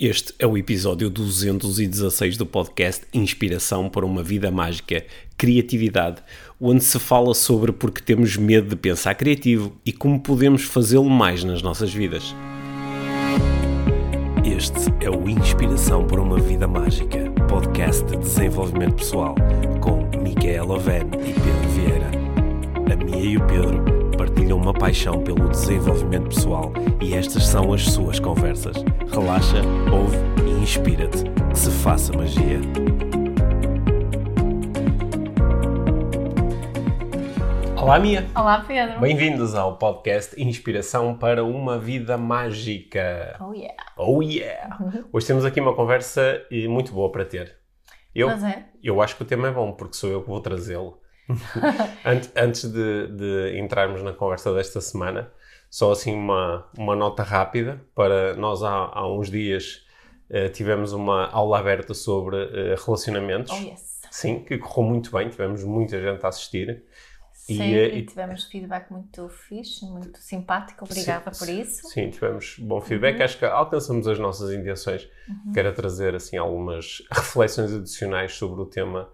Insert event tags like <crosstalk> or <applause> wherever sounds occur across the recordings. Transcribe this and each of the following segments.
Este é o episódio 216 do podcast Inspiração para uma Vida Mágica, Criatividade, onde se fala sobre porque temos medo de pensar criativo e como podemos fazê-lo mais nas nossas vidas. Este é o Inspiração para uma Vida Mágica, podcast de desenvolvimento pessoal, com Micaela Oven e Pedro Vieira. A Mia e o Pedro partilham uma paixão pelo desenvolvimento pessoal e estas são as suas conversas. Relaxa, ouve e inspira-te. Que se faça magia. Olá, Mia. Olá, Pedro. Bem-vindos ao podcast Inspiração para uma Vida Mágica. Oh, yeah. Oh, yeah! <laughs> Hoje temos aqui uma conversa eh, muito boa para ter. Eu, é? eu acho que o tema é bom, porque sou eu que vou trazê-lo. <laughs> antes de, de entrarmos na conversa desta semana, só assim uma, uma nota rápida para nós há, há uns dias eh, tivemos uma aula aberta sobre eh, relacionamentos. Oh, yes. Sim, que correu muito bem, tivemos muita gente a assistir. E, Sim, eh, e, e- tivemos feedback muito fixe, muito simpático. Obrigada Sim, por isso. Sim, tivemos bom feedback. Acho que alcançamos as nossas intenções. Quero trazer assim algumas reflexões adicionais sobre o tema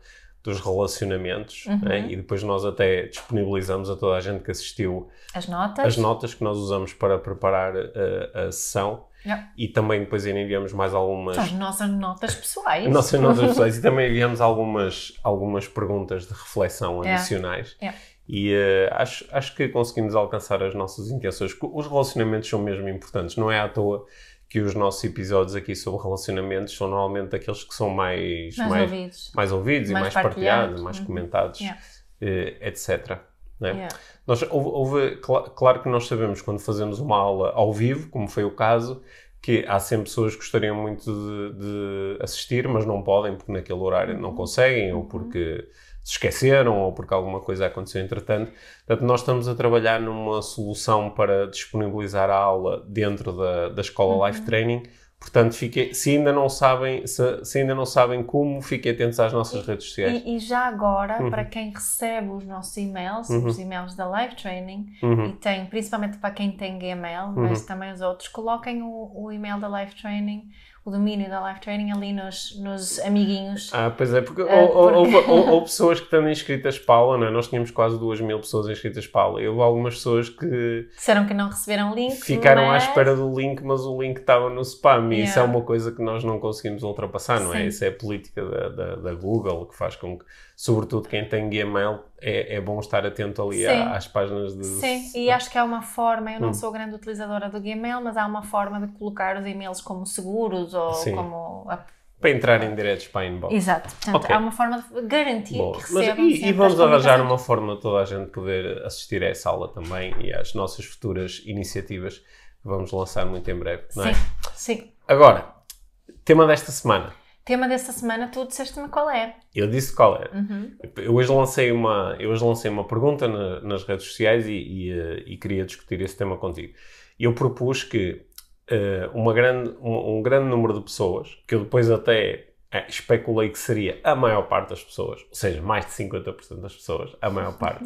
dos relacionamentos né? e depois nós até disponibilizamos a toda a gente que assistiu As notas. as notas que nós usamos para preparar eh, a sessão Yeah. e também depois ainda enviamos mais algumas as nossas notas pessoais. nossas notas <laughs> pessoais e também enviamos algumas, algumas perguntas de reflexão adicionais. Yeah. E eh, acho, acho que conseguimos alcançar as nossas intenções. Os relacionamentos são mesmo importantes. Não é à toa que os nossos episódios aqui sobre relacionamentos são normalmente aqueles que são mais, Mais ouvidos. mais ouvidos e Mais mais partilhados, mais Uhum. comentados, Yeah. eh, etc. né? Yeah. Nós, houve, houve- cla- claro que nós sabemos quando fazemos uma aula ao vivo, como foi o caso, que há sempre pessoas que gostariam muito de, de assistir, mas não podem porque naquele horário não conseguem, ou porque se esqueceram, ou porque alguma coisa aconteceu entretanto. Portanto, nós estamos a trabalhar numa solução para disponibilizar a aula dentro da, da escola Life Training. Portanto, fiquem, se ainda não sabem, se, se ainda não sabem como, fiquem atentos às nossas redes sociais. E, e já agora, Uhum. para quem recebe os nossos e-mails, os e-mails da Live Training, Uhum. e tem, principalmente para quem tem Gmail, mas também os outros, coloquem o, o e-mail da Live Training, o domínio da Live Training ali nos, nos amiguinhos. Ah, pois é, porque, Ah, ou, ou- porque- houve- ou- ou <laughs> pessoas que estão inscritas para a aula, não é? Nós tínhamos quase duas mil pessoas inscritas para a aula. E houve algumas pessoas que Disseram que não receberam link. ficaram à mas- espera do link, mas o link estava no spam. E isso é Yeah. uma coisa que nós não conseguimos ultrapassar, não é? Sim. Isso é a política da, da, da Google, que faz com que, sobretudo quem tem Gmail, é, é bom estar atento ali à- às páginas de. Sim, e acho que há uma forma, eu não Hum. sou grande utilizadora do Gmail, mas há uma forma de colocar os e-mails como seguros ou Sim. como. a- Para entrar em diretos para a inbox. Exato, portanto, Ok. há uma forma de garantir Boa. que Mas, recebam e, sempre e vamos arranjar uma forma de toda a gente poder assistir a essa aula também e às nossas futuras iniciativas que vamos lançar muito em breve, não é? Sim, sim. Agora, tema desta semana. Tema desta semana, tu disseste-me qual é. Eu disse qual era. Uhum. Eu hoje lancei uma, eu hoje lancei uma pergunta na- nas redes sociais e, e, eh, e queria discutir esse tema contigo. Eu propus que eh, uma grande, um, um grande número de pessoas, que eu depois até eh, especulei que seria a maior parte das pessoas, ou seja, mais de 50% das pessoas, a maior <laughs> parte,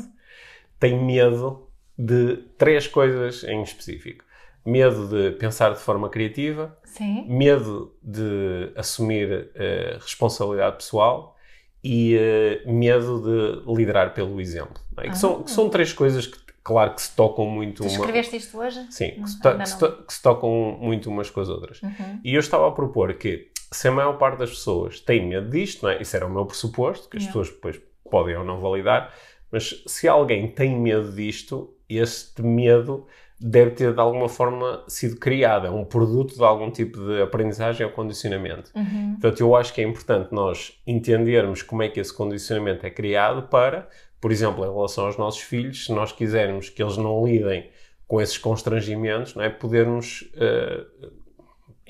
tem medo de três coisas em específico. Medo de pensar de forma criativa, Sim. medo de assumir eh, responsabilidade pessoal e eh, medo de liderar pelo exemplo. não é? Que, são, que são três coisas que, claro, que se tocam muito Tu uma. escreveste isto hoje? Sim, que Hum, se, to- que se não. to- que se tocam muito umas com as outras. Uhum. E eu estava a propor que, se a maior parte das pessoas tem medo disto, não é? isso era o meu pressuposto, que as Yeah. pessoas depois podem ou não validar, mas se alguém tem medo disto, este medo deve ter de alguma forma sido criado, é um produto de algum tipo de aprendizagem ou condicionamento. Uhum. Portanto, eu acho que é importante nós entendermos como é que esse condicionamento é criado para, por exemplo, em relação aos nossos filhos, se nós quisermos que eles não lidem com esses constrangimentos, não é? podermos eh,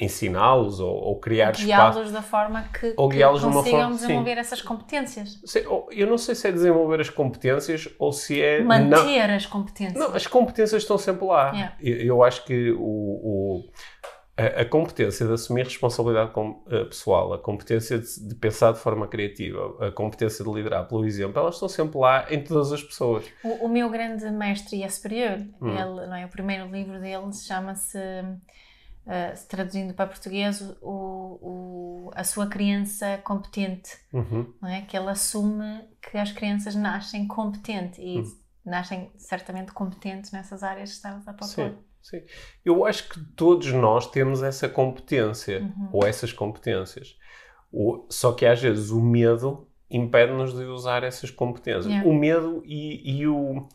ensiná-los ou, ou criar espaço. Guiá-los da forma que, Ou que guiá-los de consigam forma- sim. desenvolver essas competências. Ou- Eu não sei se é desenvolver as competências ou se é... não- Manter as competências. Não, as competências estão sempre lá. Yeah. Eu, eu acho que o, o- a, a competência de assumir responsabilidade com- eh, pessoal, a competência de, de pensar de forma criativa, a competência de liderar pelo exemplo, elas estão sempre lá em todas as pessoas. O, o meu grande mestre e é superior, Hum. ele, não é, o primeiro livro dele chama-se uh, traduzindo para português, o, o, a sua criança competente, Uhum. não é? Que ele assume que as crianças nascem competentes e Uhum. nascem certamente competentes nessas áreas que estavas a propor. Sim, sim. Eu acho que todos nós temos essa competência, Uhum. ou essas competências. O- só que às vezes o medo impede-nos de usar essas competências. Yeah. O medo e, e o,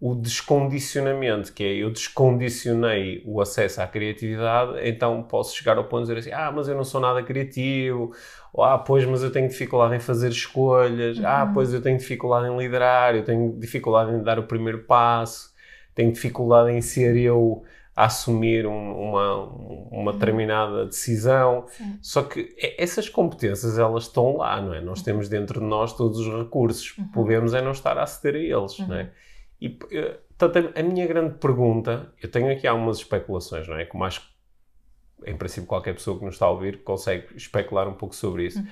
o descondicionamento, que é eu descondicionei o acesso à criatividade, então posso chegar ao ponto de dizer assim: ah, mas eu não sou nada criativo, ou ah, pois, mas eu tenho dificuldade em fazer escolhas, ah, Uhum. pois eu tenho dificuldade em liderar, eu tenho dificuldade em dar o primeiro passo, tenho dificuldade em ser eu a assumir um- uma, uma determinada decisão. Sim. Só que essas competências, elas estão lá, não é? Nós temos dentro de nós todos os recursos. Uhum. Podemos é não estar a aceder a eles, não é? E, eh, portanto, a minha grande pergunta, eu tenho aqui algumas especulações, não é? Como acho que, em princípio, qualquer pessoa que nos está a ouvir consegue especular um pouco sobre isso.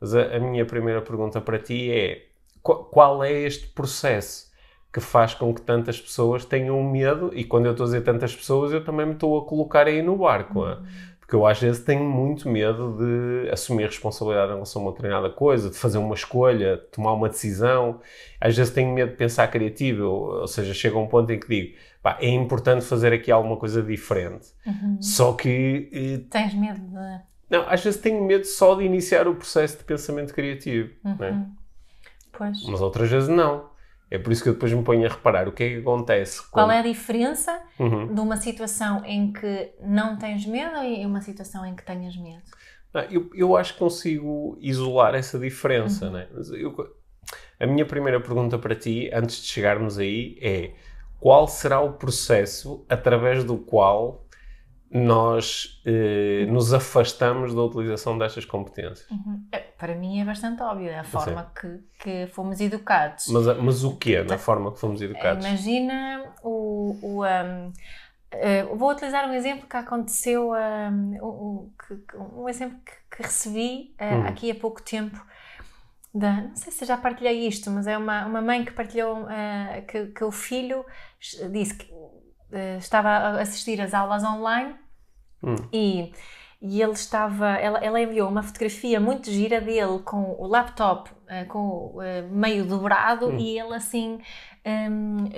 Mas a, a minha primeira pergunta para ti é, qu- qual é este processo que faz com que tantas pessoas tenham medo? E quando eu estou a dizer tantas pessoas, eu também me estou a colocar aí no barco, é? Porque eu às vezes tenho muito medo de assumir responsabilidade em relação a uma determinada coisa, de fazer uma escolha, de tomar uma decisão. Às vezes tenho medo de pensar criativo, ou, seja, chega um ponto em que digo, pá, é importante fazer aqui alguma coisa diferente. Uhum. Só que, eh, Tens medo de. não, às vezes tenho medo só de iniciar o processo de pensamento criativo, é? Uhum. Pois. mas outras vezes não. É por isso que eu depois me ponho a reparar o que é que acontece. Qual quando- é a diferença Uhum. de uma situação em que não tens medo e uma situação em que tenhas medo? Não, eu, eu acho que consigo isolar essa diferença, né? Mas eu- a minha primeira pergunta para ti, antes de chegarmos aí, é qual será o processo através do qual nós eh, nos afastamos da utilização destas competências? Uhum. É, para mim é bastante óbvio, é a forma que, que fomos educados. Mas, a- mas o quê? Na forma que fomos educados? Imagina o. o um, eh, vou utilizar um exemplo que aconteceu, um, que- um exemplo que, que recebi eh, Hum. aqui há pouco tempo. Da, não sei se já partilhei isto, mas é uma, uma mãe que partilhou eh, que, que o filho disse que eh, estava a assistir às aulas online Hum. e, e ele estava, ela, ela enviou uma fotografia muito gira dele com o laptop eh, com eh, meio dobrado Hum. e ele assim hum,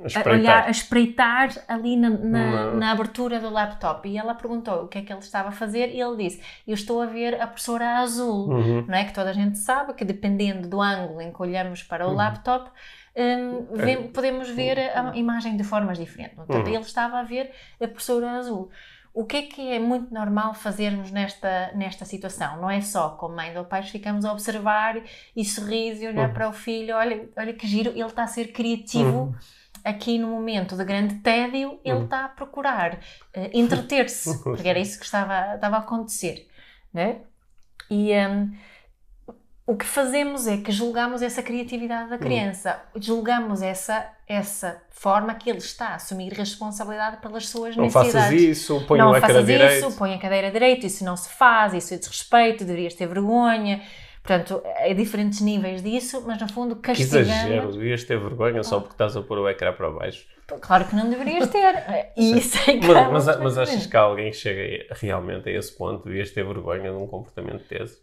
A a, espreitar. olhar, a espreitar ali na, na, Na- na abertura do laptop. E ela perguntou o que é que ele estava a fazer e ele disse: Eu estou a ver a professora azul. Uhum. Não é que toda a gente sabe que dependendo do ângulo em que olhamos para o Uhum. laptop, hum, vem- podemos ver a imagem de formas diferentes. Portanto, Uhum. ele estava a ver a professora azul. O que é que é muito normal fazermos nesta, nesta situação? Não é só como mãe ou pais ficamos a observar e sorrir e olhar Uhum. para o filho, olha, olha que giro, ele está a ser criativo Uhum. aqui no momento de grande tédio, ele Uhum. está a procurar eh, entreter-se, <laughs> porque era isso que estava, estava a acontecer. Né? E hum, o que fazemos é que julgamos essa criatividade da Uhum. criança, julgamos essa, essa forma que ele está a assumir responsabilidade pelas suas Não necessidades. faças isso, põe não faças isso, põe a cadeira direito, isso não se faz, isso é desrespeito, deverias ter vergonha. Portanto, há diferentes níveis disso, mas no fundo Que castigamos. exagero, devias ter vergonha só porque estás a pôr o ecrã para baixo. Claro que não deverias ter. <laughs> Isso é que Mas, mas, mas achas que alguém chega realmente a esse ponto? Devias ter vergonha de um comportamento desse?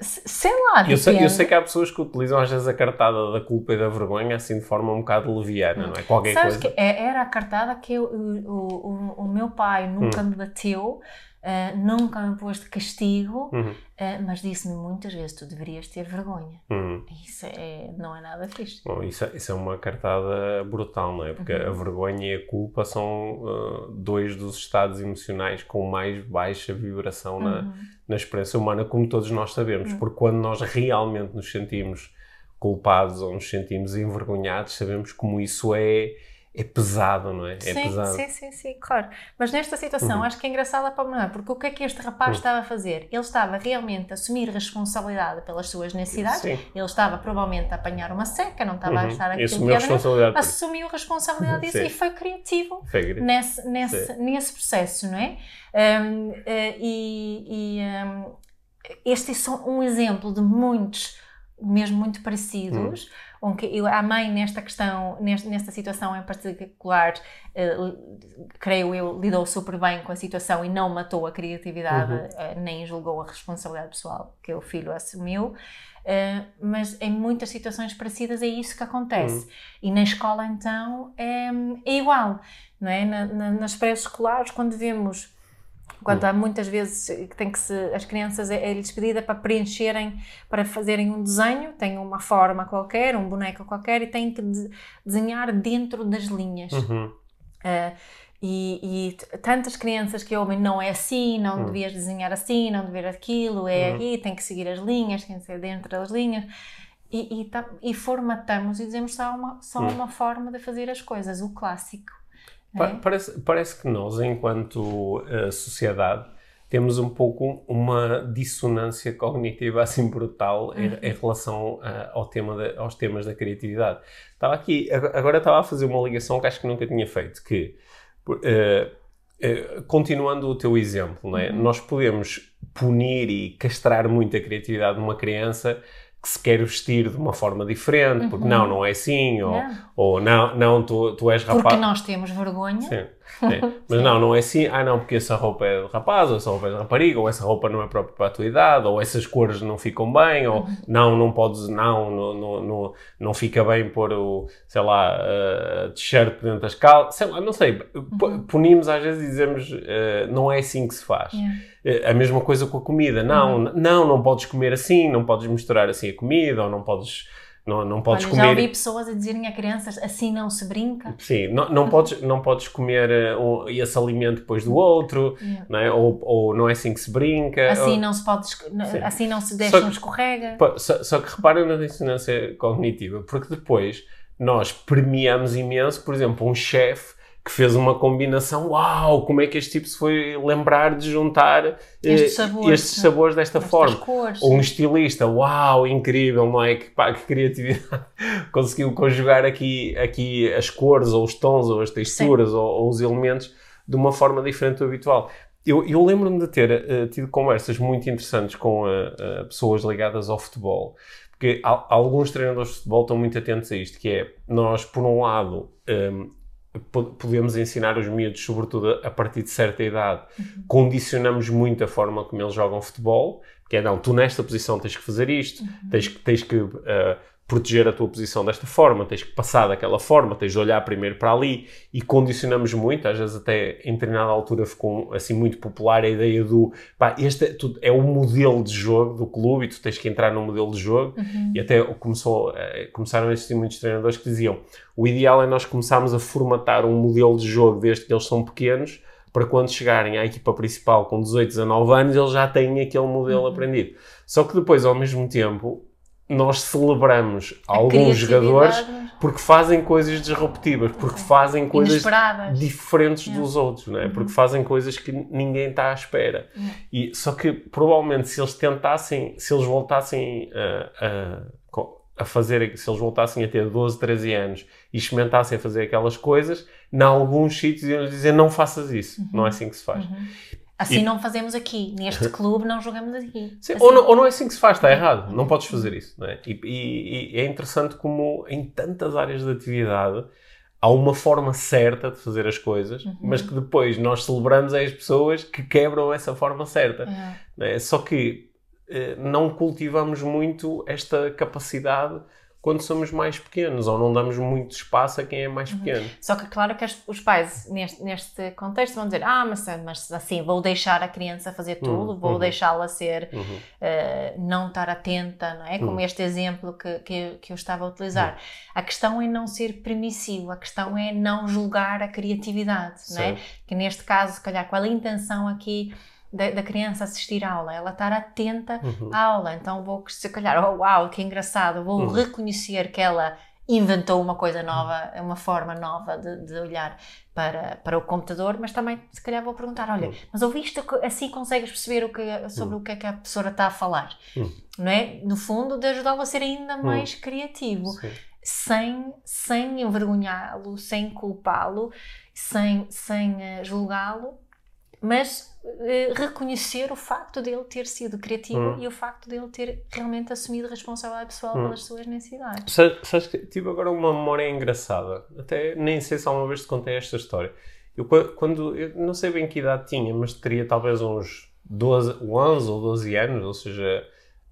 Se- Sei lá, Eu sei, eu sei que há pessoas que utilizam às vezes a cartada da culpa e da vergonha assim de forma um bocado leviana, não é? Qualquer Sabes coisa. que é- era a cartada que eu- o, o, o meu pai nunca Hum. me bateu, ah, nunca me pôs de castigo, Uhum, ah, mas disse-me muitas vezes: tu deverias ter vergonha. uhum. Isso é, não é nada fixe. Bom, isso, é- isso é uma cartada brutal, não é? Porque Uhum. a vergonha e a culpa são uh, dois dos estados emocionais com mais baixa vibração na, Uhum. na experiência humana, como todos nós sabemos. Uhum. Porque quando nós realmente nos sentimos culpados ou nos sentimos envergonhados, sabemos como isso é, é pesado, não é? É sim, pesado. sim, sim, sim, claro. Mas nesta situação Uhum. acho que é engraçada para é? Porque o que é que este rapaz Uhum. estava a fazer? Ele estava realmente a assumir responsabilidade pelas suas necessidades. Sim. Ele estava provavelmente a apanhar uma seca, não estava a Uhum. estar E aquilo assumiu a responsabilidade assumiu a responsabilidade disso Sim. e foi criativo Foi nesse, nesse, nesse processo, não é? Um, eh, e e, um, este é só um exemplo de muitos, mesmo muito parecidos, um, eu, a mãe nesta questão, nesta, nesta situação em particular, uh, creio eu, lidou super bem com a situação e não matou a criatividade, uhum. uh, nem julgou a responsabilidade pessoal que o filho assumiu. Uh, mas em muitas situações parecidas é isso que acontece. Uhum. E na escola, então, é, é igual. Não é? Na, na, nas pré-escolares, quando vemos quando há muitas vezes que tem que se, as crianças é, é lhes pedida para preencherem, para fazerem um desenho, têm uma forma qualquer, um boneco qualquer e têm que de, desenhar dentro das linhas. Uhum. Uh, e, e, tantas crianças que ouvem não é assim, não uhum. devias desenhar assim, não devias aquilo, é uhum. aqui, tem que seguir as linhas, tem que ser dentro das linhas. E, e, e formatamos e dizemos só uma, só hum. uma forma de fazer as coisas, o clássico. É? Parece, parece que nós, enquanto uh, sociedade, temos um pouco uma dissonância cognitiva assim brutal uhum. em, em, relação uh, ao tema de, aos temas da criatividade. Estava aqui, agora estava a fazer uma ligação que acho que nunca tinha feito, que uh, uh, continuando o teu exemplo, né, uhum. nós podemos punir e castrar muito a criatividade de uma criança que se quer vestir de uma forma diferente, porque uhum. não, não é assim, ou, ou não, não tu, tu és rapaz. Porque nós temos vergonha. Sim. <laughs> Mas não, não é assim, ah não, porque essa roupa é de rapaz, ou essa roupa é de rapariga, ou essa roupa não é própria para a tua idade, ou essas cores não ficam bem, ou uhum. não, não podes, não, não, não, não, não fica bem pôr o, sei lá, uh, t-shirt dentro das calças, sei lá, não sei, uhum. punimos às vezes e dizemos, uh, não é assim que se faz. Yeah. A mesma coisa com a comida, não, uhum. não, não podes comer assim, não podes misturar assim a comida, ou não podes não, não podes Olha, comer. Já ouvi pessoas a dizerem a crianças assim não se brinca. Sim, não, não, podes, não podes comer uh, esse alimento depois do outro, yeah. não é? ou, ou não é assim que se brinca. Assim ou... não se pode, assim não se deixa, não escorrega. Só, só que reparem na dissonância cognitiva, porque depois nós premiamos imenso, por exemplo, um chefe que fez uma combinação, uau, como é que este tipo se foi lembrar de juntar estes eh, sabores, estes sabores desta forma. Cores, Ou um estilista, uau, incrível, não é? Que, pá, que criatividade. <laughs> Conseguiu conjugar aqui, aqui as cores, ou os tons, ou as texturas, ou, ou, os elementos de uma forma diferente do habitual. Eu, eu lembro-me de ter uh, tido conversas muito interessantes com uh, uh, pessoas ligadas ao futebol, porque alguns treinadores de futebol estão muito atentos a isto, que é, nós, por um lado, um, ehm, podemos ensinar os miúdos, sobretudo a partir de certa idade, uhum. condicionamos muito a forma como eles jogam futebol, que é, não, tu nesta posição tens que fazer isto, uhum. tens, tens que uh, proteger a tua posição desta forma, tens que passar daquela forma, tens de olhar primeiro para ali e condicionamos muito, às vezes até em determinada altura ficou assim muito popular a ideia do pá, este é, é o modelo de jogo do clube e tu tens que entrar no modelo de jogo uhum. e até começou, uh, começaram a existir muitos treinadores que diziam o ideal é nós começarmos a formatar um modelo de jogo desde que eles são pequenos para quando chegarem à equipa principal com 18, 19 anos eles já têm aquele modelo uhum. aprendido. Só que depois, ao mesmo tempo, nós celebramos a alguns jogadores porque fazem coisas disruptivas, porque fazem coisas diferentes dos outros, não é? Uhum. porque fazem coisas que ninguém está à espera. E, só que provavelmente se eles tentassem, se eles voltassem a, a, a fazer, se eles voltassem a ter 12, 13 anos e experimentassem a fazer aquelas coisas, em alguns sítios iam dizer não faças isso, uhum. não é assim que se faz. Uhum. Assim e... não fazemos aqui. Neste <laughs> clube não jogamos aqui. Sim, assim... ou, não, ou, não, é assim que se faz, está errado. Não podes fazer isso. É? E, e, e, é interessante como em tantas áreas de atividade há uma forma certa de fazer as coisas, uhum. mas que depois nós celebramos as pessoas que quebram essa forma certa. Uhum. É? Só que eh, não cultivamos muito esta capacidade quando somos mais pequenos ou não damos muito espaço a quem é mais uhum. pequeno. Só que claro que os pais neste, neste contexto vão dizer ah, mas, mas assim, vou deixar a criança fazer tudo, uhum. vou uhum. deixá-la ser, uhum. uh, não estar atenta, não é? Como uhum. este exemplo que, que, que, eu estava a utilizar. Uhum. A questão é não ser permissivo, a questão é não julgar a criatividade, não é? Que neste caso, se calhar, qual a intenção aqui da, da, criança assistir à aula, ela estar atenta uhum. à aula. Então vou, se calhar, oh, uau, que engraçado, vou uhum. reconhecer que ela inventou uma coisa nova, uma forma nova de, de, olhar para, para o computador, mas também se calhar vou perguntar, olha, uhum. mas ouviste, assim consegues perceber o que, sobre uhum. o que é que a professora está a falar, uhum. não é? No fundo, de ajudá-lo a ser ainda uhum. mais criativo. Sim. Sem, sem envergonhá-lo, sem culpá-lo, sem, sem uh, julgá-lo, mas eh, reconhecer o facto dele ter sido criativo Hum. e o facto dele ter realmente assumido responsabilidade pessoal Hum. pelas suas necessidades. Sabes, que tive agora uma memória engraçada. Até nem sei se alguma vez te contei esta história. Eu, qua- quando, eu não sei bem que idade tinha, mas teria talvez uns 12, 11 ou 12 anos, ou seja,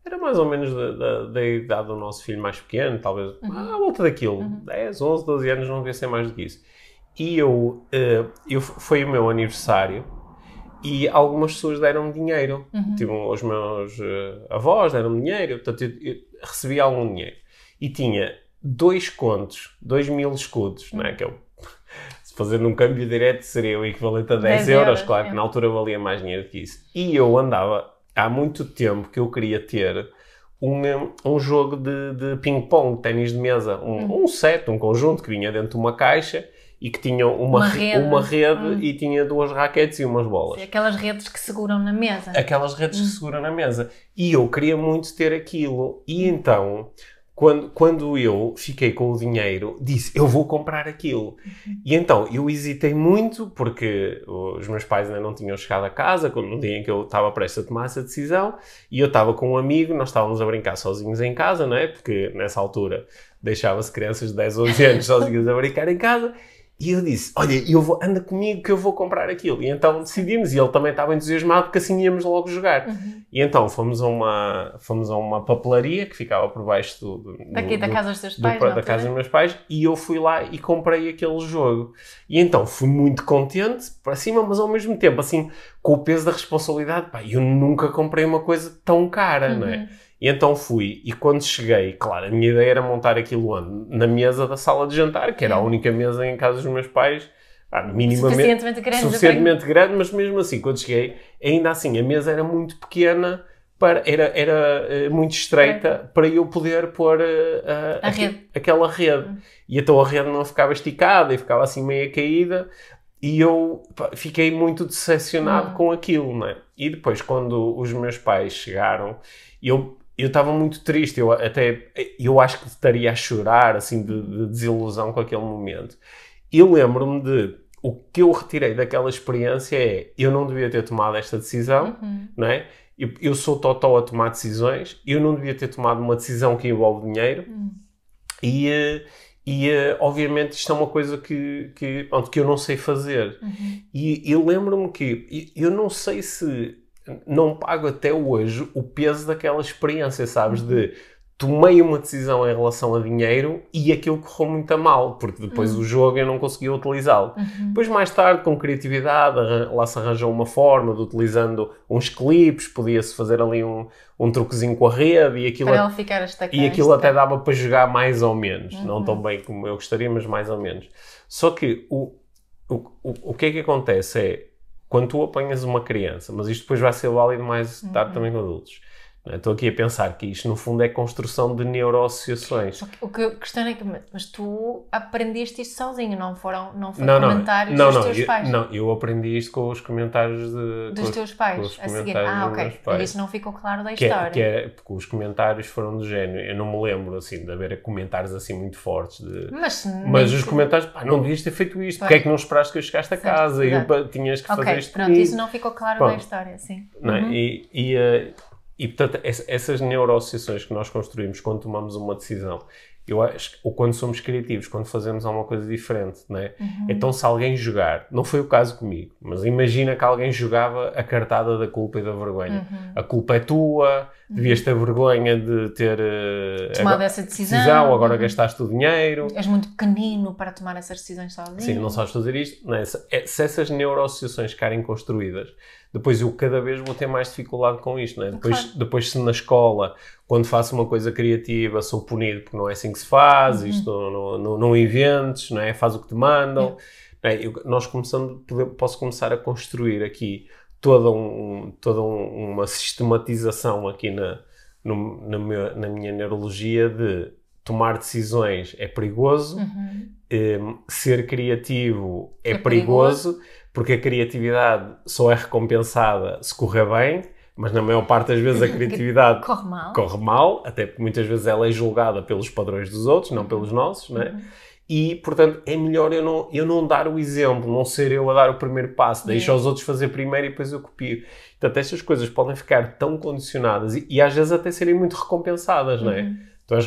era mais ou menos da, da, da idade do nosso filho mais pequeno, talvez à volta daquilo, 10, 11, 12 anos, não devia ser mais do que isso. E eu, eh, eu foi o meu aniversário e algumas pessoas deram-me dinheiro. Tipo, os meus eh, avós deram-me dinheiro, portanto, eu, eu recebi algum dinheiro. E tinha dois contos, dois mil escudos, não é? Que eu, <laughs> se fazendo um câmbio direto seria o equivalente a 10, 10 euros, euros, claro é. que na altura valia mais dinheiro que isso. E eu andava há muito tempo que eu queria ter um, um jogo de, de ping-pong, ténis de mesa, um, um set, um conjunto que vinha dentro de uma caixa e que tinha uma, Uma re- rede. uma rede Hum. e tinha duas raquetes e umas bolas. Aquelas redes que seguram na mesa. Aquelas redes que seguram na mesa. E eu queria muito ter aquilo. E então, quando, quando eu fiquei com o dinheiro, disse, eu vou comprar aquilo. E então, eu hesitei muito, porque os meus pais ainda não tinham chegado a casa, quando- no dia em que eu estava prestes a tomar essa decisão, e eu estava com um amigo, nós estávamos a brincar sozinhos em casa, não é? Porque nessa altura deixava-se crianças de 10, 11 anos <laughs> sozinhas a brincar em casa. E eu disse, olha, eu vou, anda comigo que eu vou comprar aquilo. E então decidimos, e ele também estava entusiasmado porque assim íamos logo jogar. Uhum. E então fomos a uma, fomos a uma papelaria que ficava por baixo do, do- Daqui da do- casa dos teus do- pais. da na altura. casa dos meus pais e eu fui lá e comprei aquele jogo. E então fui muito contente para cima, mas ao mesmo tempo, assim, com o peso da responsabilidade, pá, eu nunca comprei uma coisa tão cara, não é? E então fui, e quando cheguei, claro, a minha ideia era montar aquilo onde? Na mesa da sala de jantar, que era a Uhum. única mesa em casa dos meus pais, ah, minimamente Suficientemente grande. suficientemente grande, mas mesmo assim, quando cheguei, ainda assim, a mesa era muito pequena, para, era, era eh, muito estreita para eu poder pôr eh, a, rede. aquela rede. E então a rede não ficava esticada e ficava assim meio caída. E eu pá, fiquei muito decepcionado Hum. com aquilo, não é? E depois, quando os meus pais chegaram, eu eu estava muito triste, eu até eu acho que estaria a chorar assim de, de desilusão com aquele momento. E lembro-me de o que eu retirei daquela experiência é eu não devia ter tomado esta decisão, Uhum. não é? Eu, eu sou totó a tomar decisões, eu não devia ter tomado uma decisão que envolve dinheiro Hum. e, eh, e eh, obviamente isto é uma coisa que, que, pronto, que eu não sei fazer. Uhum. E, e lembro-me que eu não sei se não pago até hoje o peso daquela experiência, sabes? De tomei uma decisão em relação a dinheiro e aquilo correu muito a mal, porque depois o jogo eu não conseguia utilizá-lo. Uhum. Depois, mais tarde, com criatividade, lá se arranjou uma forma de utilizando uns clipes, podia-se fazer ali um, um truquezinho com a rede e aquilo, Para ele ficar e aquilo até dava para jogar mais ou menos. Não Uhum. tão bem como eu gostaria, mas mais ou menos. Só que o, o, o, o que é que acontece é, quando tu apanhas uma criança, mas isto depois vai ser válido mais tarde Uhum. também com adultos. É? Estou aqui a pensar que isto, no fundo, é construção de neuroassociações. O que eu questiono é que, mas tu aprendeste isto sozinho, não foram, não foram Não, comentários não, dos não, teus eu, pais? não, eu aprendi isto com os comentários de, Dos os- teus pais, a seguir. Ah, ok. pais. Isso não ficou claro da que é, história. que é- porque os comentários foram do género. Eu não me lembro assim de haver comentários assim muito fortes de. Mas, Mas os que- comentários, pá, não devias ter feito isto, porque é que não esperaste que eu chegaste a Certo, casa e eu, pá, tinhas que fazer Ok, isto pronto, comigo. isso não ficou claro da Pronto. história, sim. Não é? Uhum. E, e, eh, e, portanto, ess- essas neuroassociações que nós construímos quando tomamos uma decisão, eu acho ou quando somos criativos, quando fazemos alguma coisa diferente, não é? Uhum. Então, se alguém jogar, não foi o caso comigo, mas imagina que alguém jogava a cartada da culpa e da vergonha. Uhum. A culpa é tua, devias ter vergonha de ter eh, Tomado agora- essa decisão. agora Uhum. gastaste o dinheiro. És muito pequenino para tomar essas decisões sozinho. Sim, não sabes fazer isto. Não é? se, é- se essas neuroassociações ficarem construídas, depois eu cada vez vou ter mais dificuldade com isto. Não é? depois, Claro. depois, se na escola, quando faço uma coisa criativa, sou punido porque não é assim que se faz, Uhum. isto não, não, não inventes, não é? faz o que te mandam. É? Eu- nós começamos, posso começar a construir aqui toda, um, toda um- uma sistematização aqui na, no- na, meu- na minha neurologia de tomar decisões é perigoso, Uhum. um, ser criativo é, É perigoso, porque a criatividade só é recompensada se correr bem, mas na maior parte das vezes a <laughs> criatividade Corre mal. corre mal, até porque muitas vezes ela é julgada pelos padrões dos outros, não pelos nossos, né? Uhum. E, portanto, é melhor eu não, eu não dar o exemplo, não ser eu a dar o primeiro passo, deixa Yeah. os outros fazer primeiro e depois eu copio. Portanto, estas coisas podem ficar tão condicionadas e, e às vezes até serem muito recompensadas, não é? Uhum. Tu és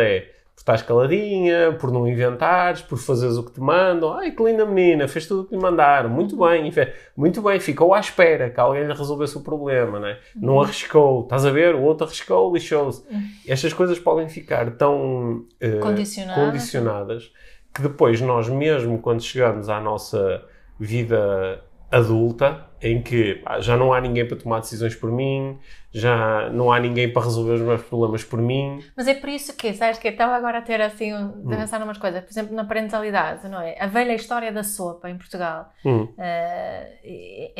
é por estás caladinha, por não inventares, por fazeres o que te mandam. Ai, que linda menina, fez tudo o que lhe mandaram. Muito bem, fe- muito bem, ficou à espera que alguém lhe resolvesse o problema, né? não arriscou. Estás a ver? O outro arriscou, lixou-se. Estas coisas podem ficar tão Condicionadas. condicionadas que depois nós mesmo quando chegamos à nossa vida adulta, em que já não há ninguém para tomar decisões por mim, já não há ninguém para resolver os meus problemas por mim. Mas é por isso que, sabes que estava agora a ter assim, um, Hum. pensar numas coisas, por exemplo, na parentalidade, não é? A velha história da sopa em Portugal. Hum, e-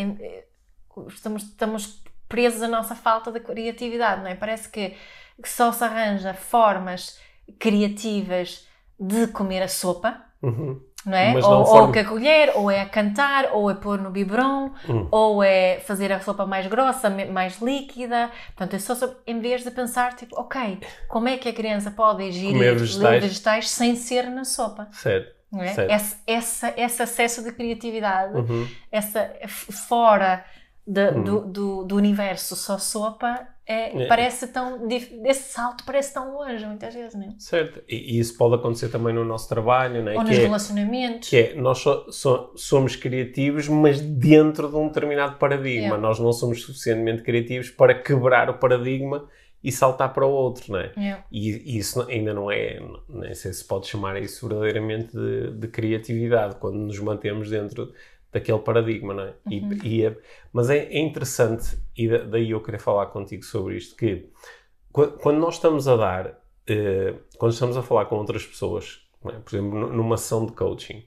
estamos, estamos presos à nossa falta de criatividade, não é? Parece que, que só se arranja formas criativas de comer a sopa, uhum. Não é? Mas ou, não ou forma- a colher, ou é a cantar, ou é pôr no biberon, Hum. ou é fazer a sopa mais grossa, mais líquida. Portanto, é só sobre- em vez de pensar, tipo, ok, como é que a criança pode ingerir Comer vegetais. vegetais sem ser na sopa? Certo. Não é? Esse, essa, esse acesso de criatividade, Uhum. essa fora de- Hum. do, do, do universo só sopa, é, É. parece tão. Esse salto parece tão longe, muitas vezes, não é? Certo. E, e isso pode acontecer também no nosso trabalho, né? Ou que nos é, relacionamentos. que é, nós só- só- somos criativos, mas dentro de um determinado paradigma. Nós não somos suficientemente criativos para quebrar o paradigma e saltar para o outro, não é? É. E isso ainda não é, nem sei se pode chamar isso verdadeiramente de, de criatividade, quando nos mantemos dentro daquele paradigma, não é? E- Uhum. e é- mas é, é interessante, e da- daí eu queria falar contigo sobre isto, que qu- quando nós estamos a dar, eh, quando estamos a falar com outras pessoas, é? por exemplo, nu- numa sessão de coaching,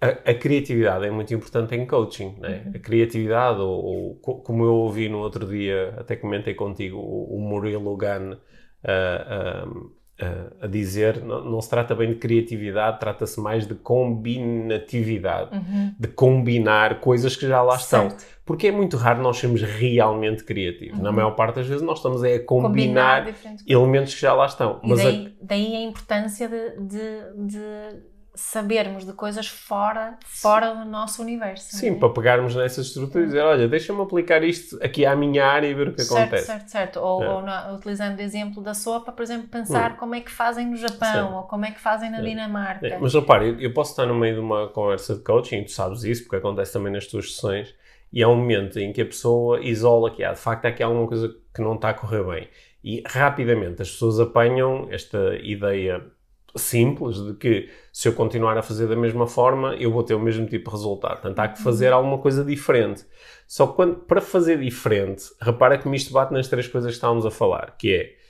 a, a criatividade é muito importante em coaching, não é? A criatividade, ou, ou co- como eu ouvi no outro dia, até comentei contigo, o, o Murilo Gun a, a- a dizer, não, não se trata bem de criatividade, trata-se mais de combinatividade, Uhum. de combinar coisas que já lá estão. Certo. Porque é muito raro nós sermos realmente criativos. Na maior parte das vezes nós estamos é a combinar, diferentes elementos que já lá estão. E Mas a- daí, daí a importância de, de, de sabermos de coisas fora, fora do nosso universo. Sim, é? para pegarmos nessas estruturas e dizer, olha, deixa-me aplicar isto aqui à minha área e ver o que certo, acontece. certo, certo. Ou, É. Hum. ou na- utilizando o exemplo da sopa, por exemplo, pensar como é que fazem no Japão Certo. ou como é que fazem na Dinamarca. É, mas repare, eu, eu posso estar no meio de uma conversa de coaching, tu sabes isso, porque acontece também nas tuas sessões, e há um momento em que a pessoa isola que há, de facto, há aqui alguma coisa que não está a correr bem. E rapidamente as pessoas apanham esta ideia simples de que se eu continuar a fazer da mesma forma, eu vou ter o mesmo tipo de resultado. Portanto, há que fazer alguma coisa diferente. Só que quando, para fazer diferente, repara que isto bate nas três coisas que estávamos a falar, que é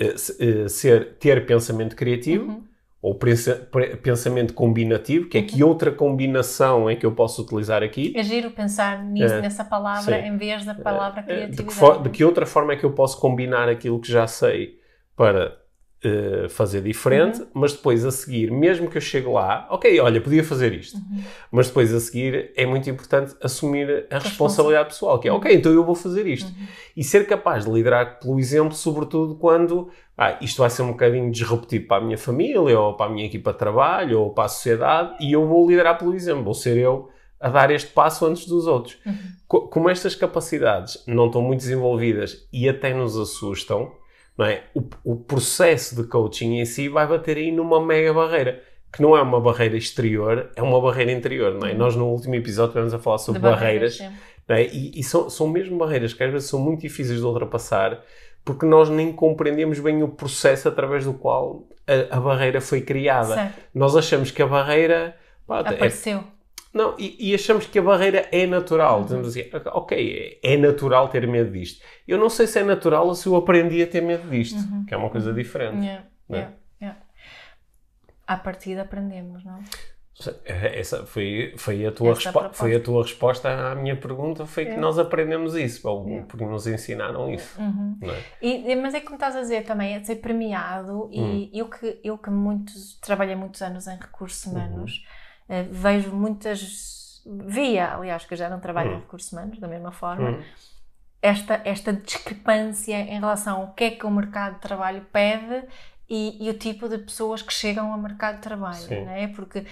eh, eh, ser, ter pensamento criativo, Uhum. ou pensa- pensamento combinativo, que é que outra combinação é que eu posso utilizar aqui? É giro pensar nisso, É. nessa palavra Sim. em vez da palavra De criatividade. que, for- de que outra forma é que eu posso combinar aquilo que já sei para eh, fazer diferente, Uhum. mas depois a seguir, mesmo que eu chegue lá, ok, olha, podia fazer isto, Uhum. mas depois a seguir é muito importante assumir a responsabilidade pessoal, que é, ok, então eu vou fazer isto. Uhum. E ser capaz de liderar pelo exemplo, sobretudo quando ah, isto vai ser um bocadinho disruptivo para a minha família, ou para a minha equipa de trabalho, ou para a sociedade, e eu vou liderar pelo exemplo, vou ser eu a dar este passo antes dos outros. Uhum. Co- Como estas capacidades não estão muito desenvolvidas e até nos assustam, não é? o, o processo de coaching em si vai bater aí numa mega barreira, que não é uma barreira exterior, é uma barreira interior. Não é? Nós no último episódio estivemos a falar sobre De barreiras sempre. não é? E, e são, são mesmo barreiras que às vezes são muito difíceis de ultrapassar porque nós nem compreendemos bem o processo através do qual a, a barreira foi criada. Certo. Nós achamos que a barreira. pá, é- Apareceu. Não, e, e achamos que a barreira é natural. Dizemos assim, ok, é, natural ter medo disto. Eu não sei se é natural ou se eu aprendi a ter medo disto, que é uma coisa diferente. Yeah, Não é? yeah, yeah. À partida aprendemos, não? Essa foi, foi, a tua foi a tua resposta à minha pergunta, foi que nós aprendemos isso, ou porque nos ensinaram isso. Uhum. É? E, mas é como estás a dizer também, é ser premiado e eu que, eu que muitos, trabalhei muitos anos em recursos Uhum. Eh, vejo muitas, via, aliás, que eu já não trabalho Hum. em recursos humanos, da mesma forma, Hum. esta, esta discrepância em relação ao que é que o mercado de trabalho pede e, e, o tipo de pessoas que chegam ao mercado de trabalho, não é? Porque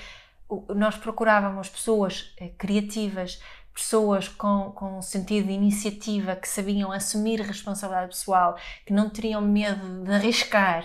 nós procurávamos pessoas eh, criativas, pessoas com, com sentido de iniciativa, que sabiam assumir responsabilidade pessoal, que não teriam medo de arriscar,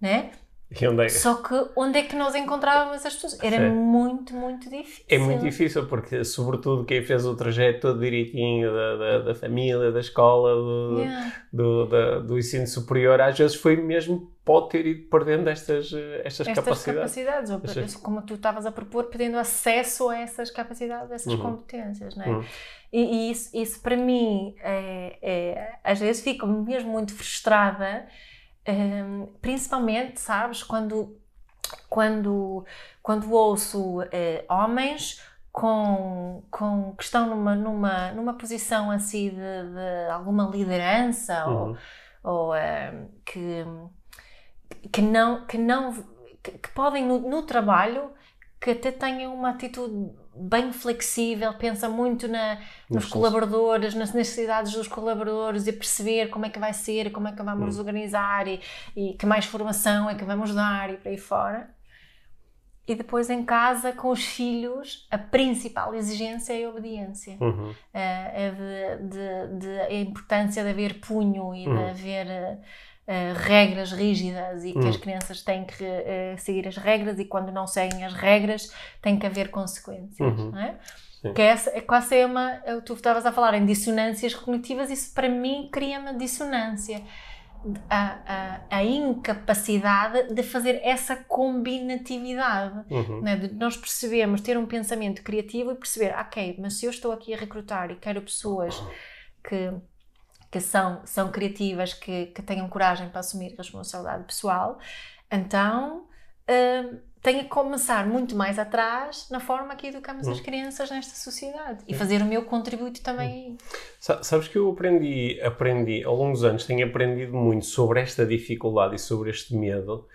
né? É? Só que onde é que nós encontrávamos essas pessoas? Era Sim. muito, muito difícil. É muito difícil, porque, sobretudo, quem fez o trajeto todo direitinho da, da, da família, da escola, do, yeah. do, da, do ensino superior, às vezes foi mesmo, pode ter ido perdendo estas, estas, estas capacidades. capacidades, ou, como tu estavas a propor, perdendo acesso a essas capacidades, a essas uhum. competências, não é? Uhum. E, e, isso, isso, para mim, é, é, às vezes fico mesmo muito frustrada um, principalmente, sabes, quando, quando, quando ouço uh, homens com, com, que estão numa, numa, numa posição assim de, de alguma liderança uhum. ou, ou que, que não, que, não que, que podem no, no trabalho que até tenham uma atitude bem flexível, pensa muito na, nos colaboradores, nas necessidades dos colaboradores e perceber como é que vai ser, como é que vamos hum. organizar e, e, que mais formação é que vamos dar e por aí fora. E depois em casa, com os filhos, a principal exigência é a obediência. Uhum. É, é de, de, de, a importância de haver punho e uhum. de haver uh, regras rígidas e que as hum. crianças têm que uh, seguir as regras e quando não seguem as regras tem que haver consequências, uhum. não é? Sim. Que é essa, é quase é uma. Tu estavas a falar em dissonâncias cognitivas, isso para mim cria uma dissonância. A, a, a, incapacidade de fazer essa combinatividade, uhum. né? de nós percebemos, ter um pensamento criativo e perceber, ok, mas se eu estou aqui a recrutar e quero pessoas que que são, são criativas, que, que tenham coragem para assumir responsabilidade pessoal, então uh, tenho que começar muito mais atrás na forma que educamos as hum. crianças nesta sociedade e fazer o meu contributo também. Hum. Sabes que eu aprendi, aprendi ao longo dos anos, tenho aprendido muito sobre esta dificuldade e sobre este medo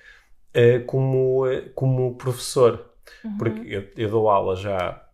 uh, como, uh, como professor. Uhum. Porque eu, eu dou aula já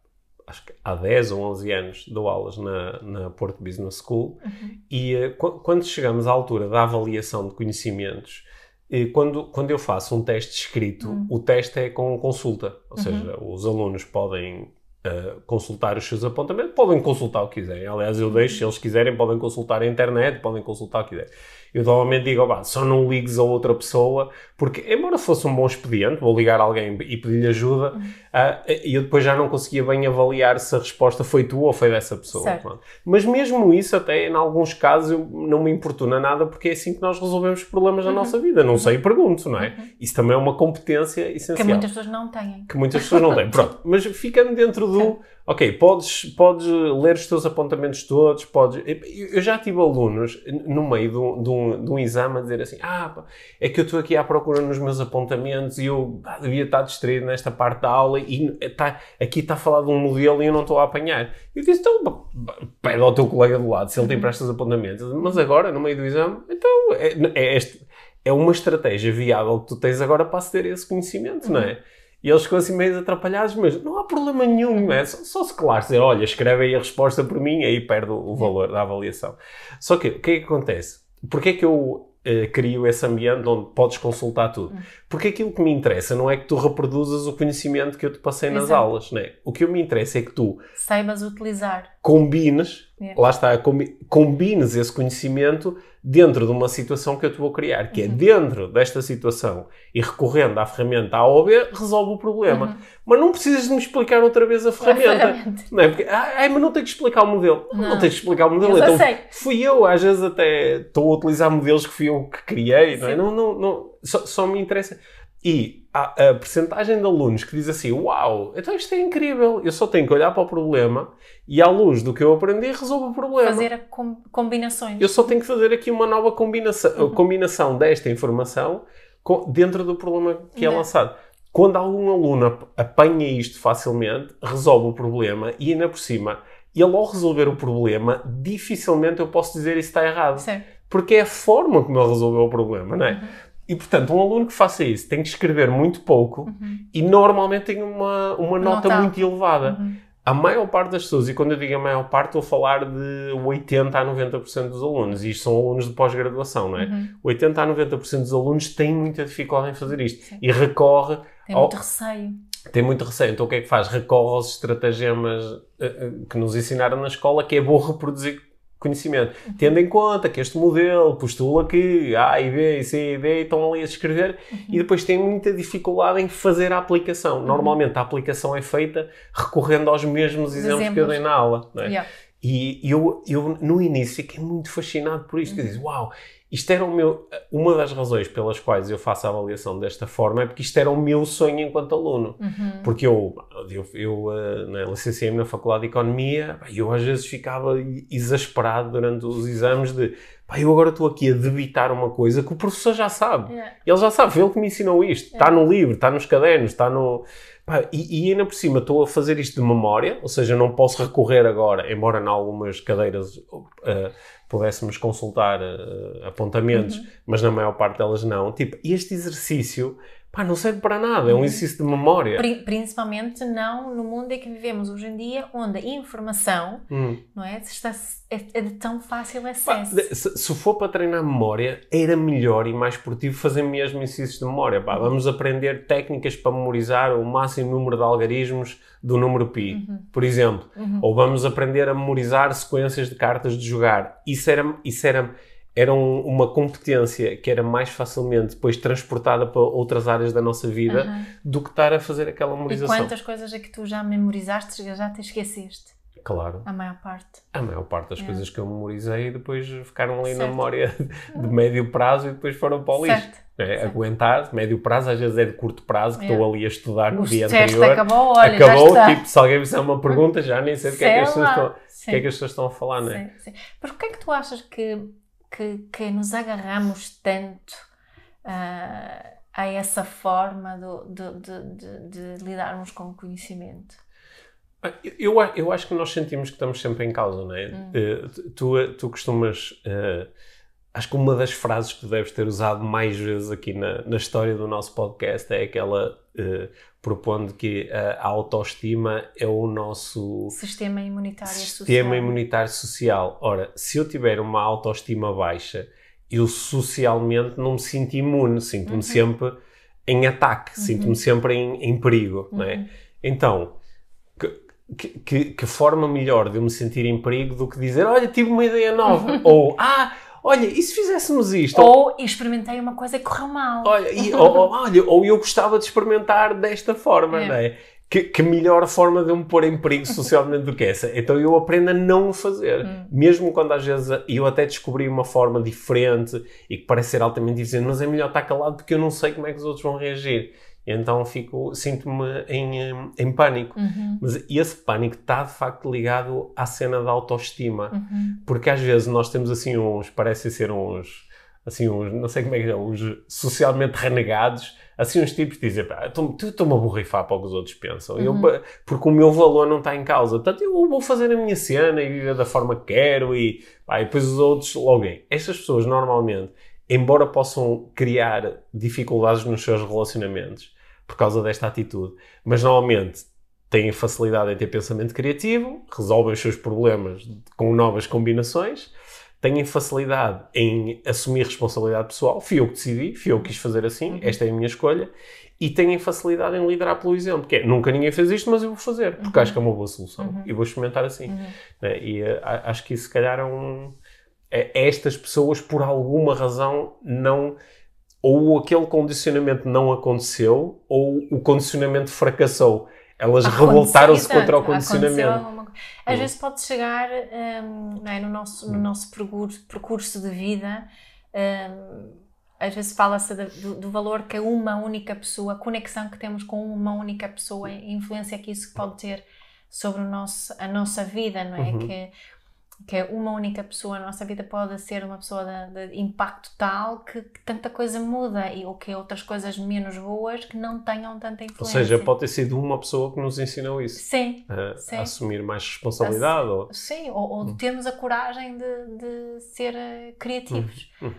acho que há 10 ou 11 anos dou aulas na, na Porto Business School uhum. e uh, quando chegamos à altura da avaliação de conhecimentos, uh, quando, quando eu faço um teste escrito, uhum. o teste é com consulta, ou uhum. seja, os alunos podem uh, consultar os seus apontamentos, podem consultar o que quiserem. Aliás, eu deixo, se eles quiserem, podem consultar a internet, podem consultar o que quiserem eu normalmente digo, oh, só não ligues a outra pessoa, porque embora fosse um bom expediente, vou ligar a alguém e pedir-lhe ajuda, uhum. uh, e eu depois já não conseguia bem avaliar se a resposta foi tua ou foi dessa pessoa. Mas mesmo isso, até em alguns casos, não me importuna nada, porque é assim que nós resolvemos problemas uhum. na nossa vida. Não sei e pergunto, não é? Uhum. Isso também é uma competência essencial. Que muitas pessoas não têm. Que muitas pessoas não têm. Pronto, <laughs> mas ficando dentro do ok, podes, podes ler os teus apontamentos todos, podes... Eu já tive alunos no meio de um, de um, de um exame a dizer assim, ah, é que eu estou aqui à procura nos meus apontamentos e eu ah, devia estar distraído nesta parte da aula e tá, aqui está a falar de um modelo e eu não estou a apanhar. Eu disse, então, pede ao teu colega do lado se ele tem para estes apontamentos. Mas agora, no meio do exame, então, é, é, este, é uma estratégia viável que tu tens agora para aceder a esse conhecimento, não é? E eles ficam assim meio atrapalhados, mas não há problema nenhum, é? Só, só se claro dizer, olha, escreve aí a resposta por mim, aí perde o valor da avaliação. Só que, o que é que acontece? Porquê é que eu eh, crio esse ambiente onde podes consultar tudo. Porque aquilo que me interessa não é que tu reproduzas o conhecimento que eu te passei nas Exato. aulas, né? O que me interessa é que tu saibas utilizar, combines, é. lá está, combines esse conhecimento dentro de uma situação que eu te vou criar, que é uhum. é dentro desta situação e recorrendo à ferramenta A ou B, resolve o problema. Uhum. Mas não precisas de me explicar outra vez a ferramenta. A ferramenta. Não é? Porque, ah, mas não tenho que explicar o modelo. Não, não tens que explicar o modelo. Eu então, sei. fui eu, às vezes até estou a utilizar modelos que fui eu que criei, não é? Não, não, não, só, só me interessa. E a, a percentagem de alunos que diz assim: Uau, então isto é incrível, eu só tenho que olhar para o problema e, à luz do que eu aprendi, resolvo o problema. Fazer com, combinações. Eu só tenho que fazer aqui uma nova combinação, uhum. <laughs> combinação desta informação com, dentro do problema que é lançado. Quando algum aluno apanha isto facilmente, resolve o problema e, ainda por cima, ele ao resolver o problema, dificilmente eu posso dizer isso está errado. Sim. Porque é a forma como ele resolveu o problema, não é? Uhum. E, portanto, um aluno que faça isso tem que escrever muito pouco uhum. e normalmente tem uma, uma nota, nota, muito elevada. Uhum. a maior parte das pessoas, e quando eu digo a maior parte, estou a falar de 80 a 90% dos alunos, e isto são alunos de pós-graduação, não é? Uhum. 80 a 90% dos alunos têm muita dificuldade em fazer isto Sim. e recorre Tem ao- muito receio. tem muito receio. Então o que é que faz? Recorre aos estratagemas eh, eh, que nos ensinaram na escola, que é bom reproduzir conhecimento. Uhum. Tendo em conta que este modelo postula que A e B e C e D estão ali a escrever Uhum. e depois tem muita dificuldade em fazer a aplicação. Normalmente a aplicação é feita recorrendo aos mesmos exemplos, que eu dei na aula. não é? Yeah. E eu, eu, no início, fiquei muito fascinado por isto. Uhum. disse, uau, isto era o meu... Uma das razões pelas quais eu faço a avaliação desta forma é porque isto era o meu sonho enquanto aluno. Uhum. Porque eu, eu, eu eh, né, licenciei-me na Faculdade de Economia e eu às vezes ficava exasperado durante os exames de eu agora estou aqui a debitar uma coisa que o professor já sabe. Yeah. Ele já sabe, foi ele que me ensinou isto. Está no livro, está nos cadernos, está no. Pá, e, e ainda por cima estou a fazer isto de memória, ou seja, não posso recorrer agora, embora em algumas cadeiras eh, pudéssemos consultar eh, apontamentos, Uhum. mas na maior parte delas não. Tipo, este exercício pá, não serve para nada, Uhum. é um exercício de memória. Pri- Principalmente não no mundo em que vivemos hoje em dia, onde a informação Hum. não é, está, é, é de tão fácil Pá, acesso. de- se, se for para treinar memória, era melhor e mais esportivo fazer mesmo exercícios de memória. Pá, vamos aprender técnicas para memorizar o máximo número de algarismos do número pi, por exemplo. Uhum. Ou vamos aprender a memorizar sequências de cartas de jogar. Isso era, isso era, era um- uma competência que era mais facilmente depois transportada para outras áreas da nossa vida Aham. do que estar a fazer aquela E memorização. quantas coisas é que tu já memorizaste, já te esqueceste? Claro. A maior parte. A maior parte das É. coisas que eu memorizei depois ficaram ali na Certo. memória <laughs> de médio prazo e depois foram para o lixo. Certo. É, Certo. aguentar, médio prazo, às vezes é de curto prazo, que É. estou ali a estudar no O dia anterior. acabou, olha, Acabou, tipo, se alguém me fizer uma pergunta, já nem sei do que é que estão, o que é que as pessoas estão a falar, não é? Sim, sim. Mas porquê é que tu achas que, que, que nos agarramos tanto ah, a essa forma do- de, de, de, de lidarmos com o conhecimento? Ah, Eu, eu, acho que nós sentimos que estamos sempre em causa, não é? Hum. Eh, tu, tu costumas. eh, acho que uma das frases que tu deves ter usado mais vezes aqui na, na história do nosso podcast é aquela eh, propondo que a autoestima é o nosso Sistema imunitário sistema social. imunitário social. Ora, se eu tiver uma autoestima baixa, eu socialmente não me sinto imune, sinto-me Uhum. sempre em ataque, sinto-me sempre em, em perigo, não é? Uhum. Então, que, que, que- que forma melhor de eu me sentir em perigo do que dizer, olha, tive uma ideia nova, <laughs> ou, ah, olha, e se fizéssemos isto? Ou experimentei uma coisa que correu mal. Olha, e- <laughs> ou, ou, olha, ou eu gostava de experimentar desta forma, É. não é? Que, que melhor forma de eu me pôr em perigo <laughs> socialmente do que essa? Então eu aprendo a não o fazer. Hum. Mesmo quando às vezes eu até descobri uma forma diferente e que parece ser altamente eficiente, mas é melhor estar calado porque eu não sei como é que os outros vão reagir. Então fico, sinto-me em, em, pânico. Uhum, Mas esse pânico está de facto ligado à cena da autoestima. uhum. Porque às vezes nós temos assim uns, parecem ser uns, assim uns, não sei como é que é, uns socialmente renegados, assim uns tipos dizem, estou-me a borrifar para o que os outros pensam, Eu, Uhum. pá, porque o meu valor não está em causa, portanto eu vou fazer a minha cena e viver da forma que quero e, pá, e depois os outros logo bem. Estas pessoas normalmente, embora possam criar dificuldades nos seus relacionamentos por causa desta atitude, mas normalmente têm facilidade em ter pensamento criativo, resolvem os seus problemas com novas combinações, têm facilidade em assumir responsabilidade pessoal. Fui eu que decidi, fui eu que quis fazer assim, Uhum. esta é a minha escolha. E têm facilidade em liderar pelo exemplo, que é, nunca ninguém fez isto, mas eu vou fazer, porque Uhum. acho que é uma boa solução Uhum. e vou experimentar assim. Uhum. né? E eh, acho que isso, se calhar, é um. Estas pessoas, por alguma razão, não. Ou aquele condicionamento não aconteceu, ou o condicionamento fracassou. Elas revoltaram-se contra o condicionamento. Às Hum. vezes pode chegar hum, não é, no nosso, no nosso percurso, de vida, hum, às vezes fala-se do, do valor que uma única pessoa, a conexão que temos com uma única pessoa, a influência que isso pode ter sobre o nosso, a nossa vida, não é? Uhum. Que, que uma única pessoa na nossa vida pode ser uma pessoa de, de impacto tal que, que tanta coisa muda e ou que outras coisas menos boas que não tenham tanta Ou influência. seja, pode ter sido uma pessoa que nos ensinou isso. Sim, a- Sim. a assumir mais responsabilidade. ou- Sim, ou, ou Hum. termos a coragem de, de ser eh, criativos. Hum.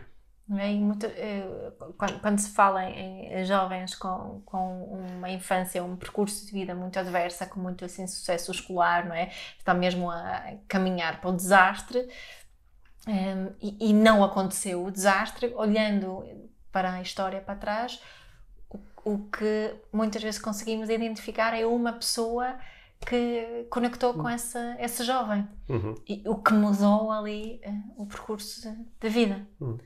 É? Muito, eh, quando, quando, se fala em, jovens com, com uma infância, um percurso de vida muito adversa, com muito assim, sucesso escolar, não é? Está mesmo a caminhar para o desastre um, ehm, e, e, não aconteceu o desastre, olhando para a história para trás, o, o que muitas vezes conseguimos identificar é uma pessoa que conectou com essa, esse jovem uhum. e o que mudou ali uh, o percurso da vida. Uhum.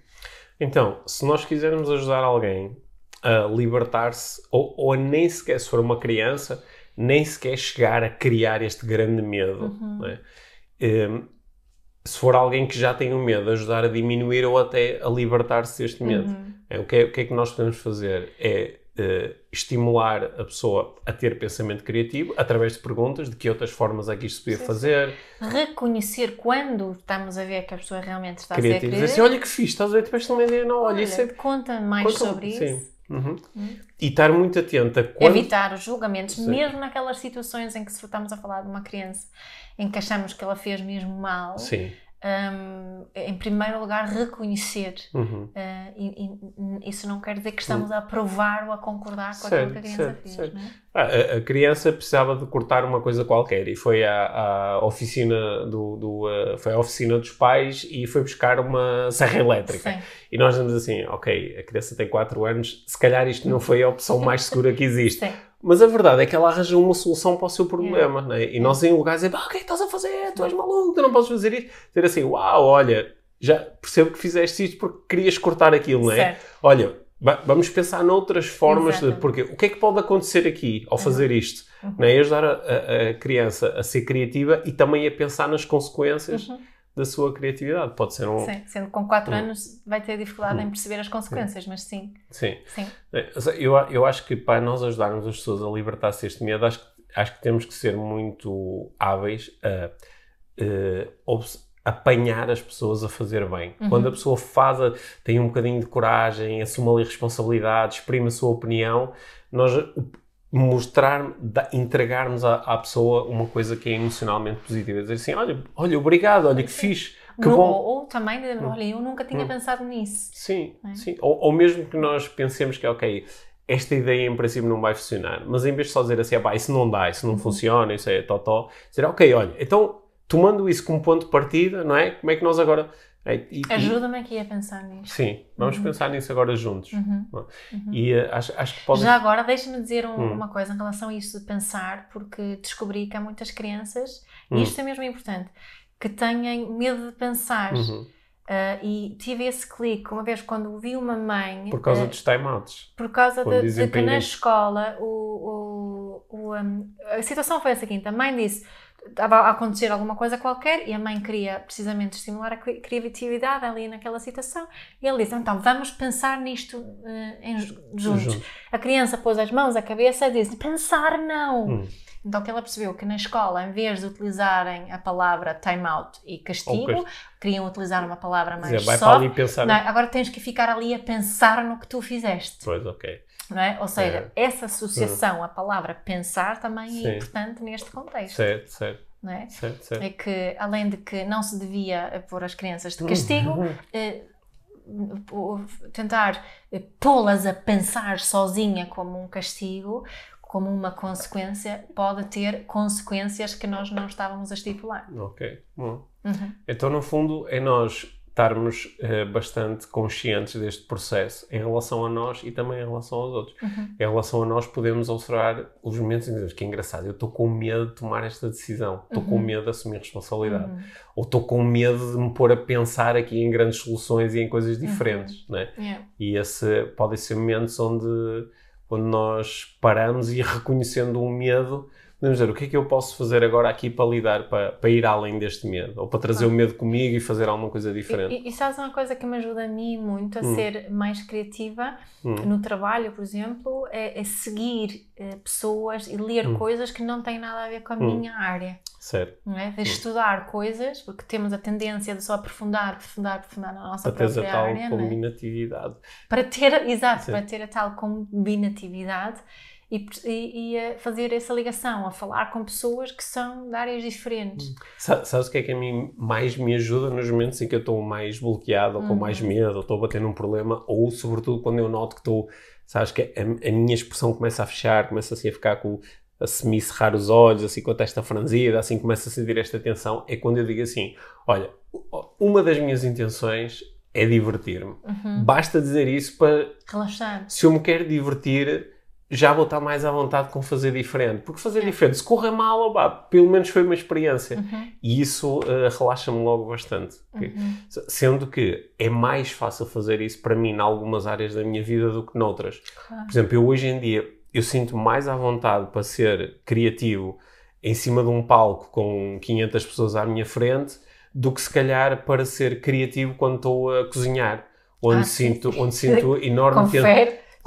Então, se nós quisermos ajudar alguém a libertar-se, ou, ou nem sequer se for uma criança, nem sequer chegar a criar este grande medo, uhum. é? um, se for alguém que já tem o um medo, ajudar a diminuir ou até a libertar-se deste medo. Uhum. É, o, que é, o que é que nós podemos fazer? É uh, estimular a pessoa a ter pensamento criativo através de perguntas de que outras formas é que isto se podia sim, fazer. Reconhecer quando estamos a ver que a pessoa realmente está criativa. a ser criativa. Dizer assim, olha que fixe, estás a ver, tiveste uma ideia, não, olha, olha isso é... Conta mais conta, sobre sim. isso. Uhum. Uhum. E estar muito atenta. Quando... Evitar os julgamentos, sim. mesmo naquelas situações em que se estamos a falar de uma criança em que achamos que ela fez mesmo mal. Sim um, em primeiro lugar, reconhecer. Uhum. Uh, e, e, isso não quer dizer que estamos a aprovar ou a concordar com certo, aquilo que a criança certo, fez. Certo. É? Ah, a, criança precisava de cortar uma coisa qualquer e foi à, à oficina do, do uh, foi à oficina dos pais e foi buscar uma serra elétrica. Sim. E nós dizemos assim, ok, a criança tem 4 anos, se calhar isto não foi a opção mais segura que existe. Sim. Mas a verdade é que ela arranjou uma solução para o seu problema, yeah. né? E nós em lugares dizer, ah, o que é que estás a fazer? Tu és maluco, tu não podes fazer isto. Dizer assim, uau, olha, já percebo que fizeste isto porque querias cortar aquilo, não é? Certo. Olha, vamos pensar noutras formas, de, porque o que é que pode acontecer aqui ao fazer uhum. isto? Uhum. Não é? Ajudar a, a, a, criança a ser criativa e também a pensar nas consequências. Uhum da sua criatividade. Pode ser um. Sim, sendo com 4 um, anos vai ter dificuldade um, em perceber as consequências, mas sim. Sim. sim. É, eu, eu acho que para nós ajudarmos as pessoas a libertar-se deste medo, acho, acho que temos que ser muito hábeis a, a, a apanhar as pessoas a fazer bem. Uhum. Quando a pessoa faz, a, tem um bocadinho de coragem, assume ali responsabilidade, exprime a sua opinião, nós mostrar, entregarmos à, à, pessoa uma coisa que é emocionalmente positiva. Dizer assim, olha, olha, obrigado, olha que fixe, que bom. Ou, também, hum. olha, eu nunca tinha hum. pensado nisso. Sim, é? sim. Ou, ou, mesmo que nós pensemos que, ok, esta ideia em princípio não vai funcionar, mas em vez de só dizer assim, ah, pá, isso não dá, isso não uhum. funciona, isso é totó, dizer, ok, olha, então, tomando isso como ponto de partida, não é? Como é que nós agora Ajuda-me aqui a pensar nisso. Sim, vamos uhum. pensar nisso agora juntos. Uhum. Uhum. E uh, acho, acho que pode... Já agora, deixa-me dizer um, hum. uma coisa em relação a isso de pensar, porque descobri que há muitas crianças, e hum. isto é mesmo importante, que têm medo de pensar. Uh, e tive esse clique uma vez quando vi uma mãe. Por causa uh, dos timeouts. Por causa de, de, que na escola o, o, o um, a situação foi a seguinte: a mãe disse estava a acontecer alguma coisa qualquer e a mãe queria precisamente estimular a criatividade ali naquela situação e ele disse, então vamos pensar nisto uh, em, juntos. A criança pôs as mãos à cabeça e disse, pensar não. Hum. Então que ela percebeu que na escola, em vez de utilizarem a palavra time out e castigo, queriam utilizar uma palavra mais Dizer, soft. Não, agora tens que ficar ali a pensar no que tu fizeste. Pois, ok. Não é? Ou seja, é. essa associação à palavra pensar também é Sim. é importante neste contexto. Certo, certo. Não é? Certo, certo. é que, além de que não se devia pôr as crianças de castigo, uhum. eh, tentar eh, pô-las a pensar sozinha como um castigo, como uma consequência, pode ter consequências que nós não estávamos a estipular. Ok, bom. Uhum. Então, no fundo, é nós estarmos uh, bastante conscientes deste processo em relação a nós e também em relação aos outros. Uhum. Em relação a nós, podemos observar os momentos em que que é engraçado, eu estou com medo de tomar esta decisão, estou uhum. com medo de assumir responsabilidade, uhum. ou estou com medo de me pôr a pensar aqui em grandes soluções e em coisas diferentes. Né? Yeah. E esse podem ser momentos onde, onde nós paramos e <laughs> reconhecendo um medo podemos dizer o que é que eu posso fazer agora aqui para lidar, para, para ir além deste medo, ou para trazer ah. o medo comigo e fazer alguma coisa diferente. E, e, e sabes uma coisa que me ajuda a mim muito a hum. ser mais criativa hum. no trabalho, por exemplo, é, é seguir é, pessoas e ler hum. coisas que não têm nada a ver com a hum. minha área. Certo. Não é? De estudar coisas, porque temos a tendência de só aprofundar, aprofundar, aprofundar na nossa para própria área. Para ter a tal combinatividade. É? Para ter, exato, Sim. para ter a tal combinatividade e, e, e, a fazer essa ligação, a falar com pessoas que são de áreas diferentes. Sabes o que é que a mim mais me ajuda nos momentos em que eu estou mais bloqueado, ou com uhum. mais medo, ou estou a bater num problema, ou sobretudo quando eu noto que estou, sabes, que a, a minha expressão começa a fechar, começa assim a ficar com a semi-cerrar os olhos, assim com a testa franzida, assim começa a sentir esta tensão, é quando eu digo assim: olha, uma das minhas intenções é divertir-me. Uhum. Basta dizer isso para. Relaxar. Se eu me quero divertir, já vou estar mais à vontade com fazer diferente. Porque fazer diferente, se correr mal, pelo menos foi uma experiência. Uhum. E isso uh, relaxa-me logo bastante. Uhum. Sendo que é mais fácil fazer isso para mim em algumas áreas da minha vida do que noutras. Claro. Por exemplo, eu hoje em dia eu sinto mais à vontade para ser criativo em cima de um palco com 500 pessoas à minha frente do que se calhar para ser criativo quando estou a cozinhar, onde ah, sinto, onde sinto <laughs> enorme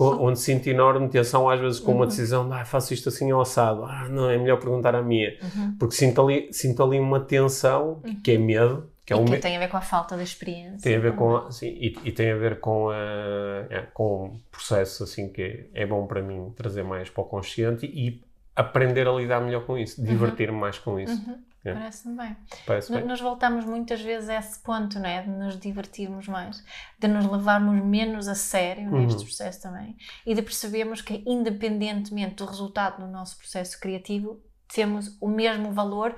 onde sinto enorme tensão às vezes com uhum. uma decisão, ah, faço isto assim ao assado, ah, não, é melhor perguntar à minha, uhum. porque sinto ali, sinto ali uma tensão uhum. que é medo, que, é um que tem a ver com a falta de experiência. Tem a ver com, sim, e, e, tem a ver com, a, é, com um processo assim que é bom para mim trazer mais para o consciente e aprender a lidar melhor com isso, divertir-me mais com isso. É. Parece-me bem. Parece bem. Nós voltamos muitas vezes a esse ponto, né? de nos divertirmos mais, de nos levarmos menos a sério uhum. neste processo também e de percebermos que, independentemente do resultado no nosso processo criativo, temos o mesmo valor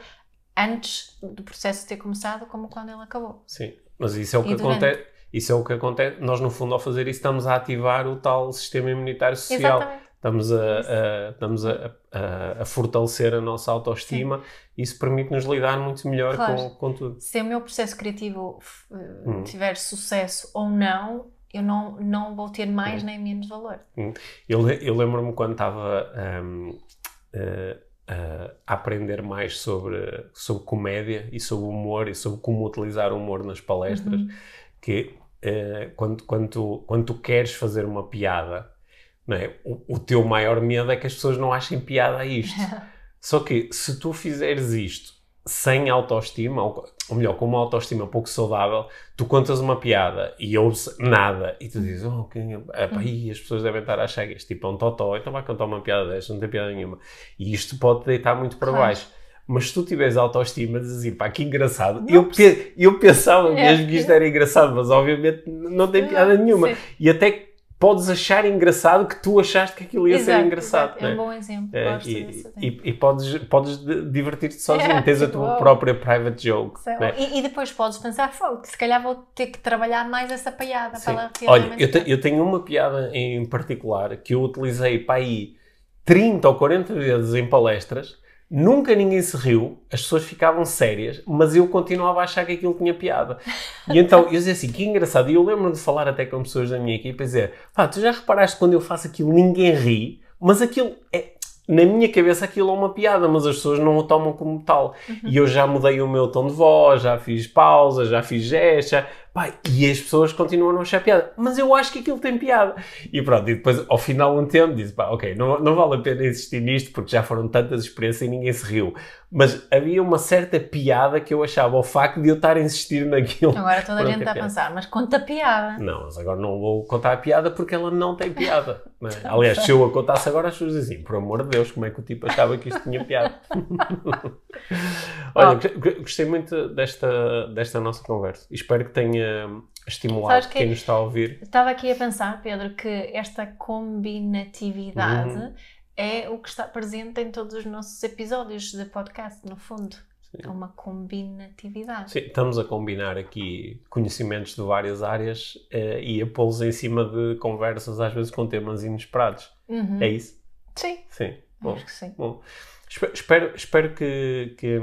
antes do processo ter começado como quando ele acabou. Sim, mas isso é o que acontece. Isso é o que acontece. Nós, no fundo, ao fazer isso, estamos a ativar o tal sistema imunitário social. Exatamente. Estamos a, a estamos a, a, a, fortalecer a nossa autoestima. Sim. Isso permite-nos lidar muito melhor claro. com, com tudo. Se o meu processo criativo uh, hum. tiver sucesso ou não, eu não, não vou ter mais hum. nem menos valor. Hum. Eu, eu lembro-me quando estava. Um, uh, eh, uh, aprender mais sobre, sobre comédia e sobre humor e sobre como utilizar o humor nas palestras, uhum. que uh, quando, quando, tu, quando tu queres fazer uma piada, é? o, o teu maior medo é que as pessoas não achem piada a isto. <laughs> Só que se tu fizeres isto sem autoestima, ou, ou melhor, com uma autoestima pouco saudável, tu contas uma piada e ouves nada e tu dizes, oh, que, epa, as pessoas devem estar a achar que este tipo é um totó, então vai contar uma piada desta, não tem piada nenhuma. E isto pode deitar muito para claro. baixo. Mas se tu tiveres autoestima, dizes assim, pá, que engraçado. Eu, pe eu pensava é. mesmo que isto era engraçado, mas obviamente não tem piada nenhuma. Sim. E até podes achar engraçado que tu achaste que aquilo ia exato, ser engraçado. Exato. É um bom exemplo. É, e, e, e, podes, podes divertir-te sozinho, é, tens a tua própria private joke. Né? E, e, depois podes pensar, se calhar vou ter que trabalhar mais essa piada Sim. para Olha, eu, te, eu tenho uma piada em particular que eu utilizei para aí 30 ou 40 vezes em palestras Nunca ninguém se riu, as pessoas ficavam sérias, mas eu continuava a achar que aquilo tinha piada. E então eu dizia assim: que engraçado. E eu lembro de falar até com pessoas da minha equipe e dizer: pá, tu já reparaste quando eu faço aquilo ninguém ri, mas aquilo é. Na minha cabeça aquilo é uma piada, mas as pessoas não o tomam como tal. Uhum. E eu já mudei o meu tom de voz, já fiz pausa, já fiz gesto, Pai, e as pessoas continuam a não achar piada. Mas eu acho que aquilo tem piada. E pronto, e depois ao final um tempo disse, pá, ok, não, não vale a pena insistir nisto porque já foram tantas experiências e ninguém se riu. Mas havia uma certa piada que eu achava o facto de eu estar a insistir naquilo. Agora toda a gente está a pensar, mas conta a piada. Não, mas agora não vou contar a piada porque ela não tem piada. <laughs> É? Aliás, se eu a contasse agora, as pessoas dizem, por amor de Deus, como é que o tipo achava que isto tinha piada? <laughs> Olha, oh. gostei muito desta, desta nossa conversa. Espero que tenha estimulado que quem nos está a ouvir. Estava aqui a pensar, Pedro, que esta combinatividade uhum. É o que está presente em todos os nossos episódios de podcast, no fundo. Sim. É uma combinatividade. Sim, estamos a combinar aqui conhecimentos de várias áreas uh, e a pô-los em cima de conversas, às vezes com temas inesperados. Uhum. É isso? Sim. Sim. Bom, Acho que sim. Bom. Espero, espero que, que,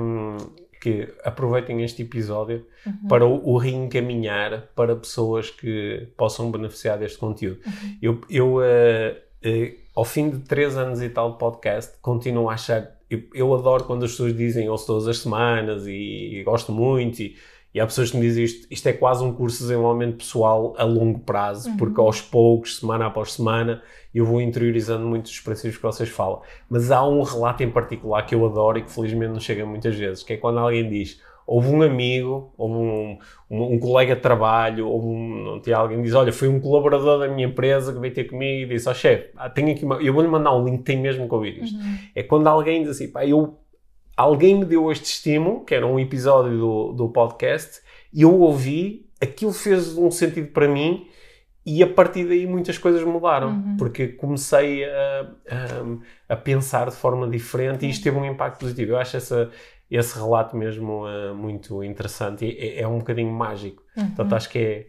que aproveitem este episódio uhum. para o, o, reencaminhar para pessoas que possam beneficiar deste conteúdo. Uhum. Eu, eu uh, uh, ao fim de três anos e tal de podcast, continuo a achar. Eu, eu adoro quando as pessoas dizem ouço todas as semanas e, e gosto muito. E, e há pessoas que me dizem isto, isto é quase um curso de desenvolvimento pessoal a longo prazo, uhum. porque aos poucos, semana após semana, eu vou interiorizando muitos dos princípios que vocês falam. Mas há um relato em particular que eu adoro e que felizmente não chega muitas vezes, que é quando alguém diz houve um amigo, houve um, um, um colega de trabalho, ou um, não tinha alguém que diz, olha, foi um colaborador da minha empresa que veio ter comigo e disse, ó oh, chefe, tenho aqui uma, eu vou-lhe mandar um link, tem mesmo que ouvir isto. Uhum. É quando alguém diz assim, pá, eu, alguém me deu este estímulo, que era um episódio do, do podcast, e eu ouvi, aquilo fez um sentido para mim, e a partir daí muitas coisas mudaram, uhum. porque comecei a, a, a, pensar de forma diferente e isto teve um impacto positivo. Eu acho essa, esse relato mesmo uh, muito interessante e é, é, um bocadinho mágico. Uhum. Portanto, acho que é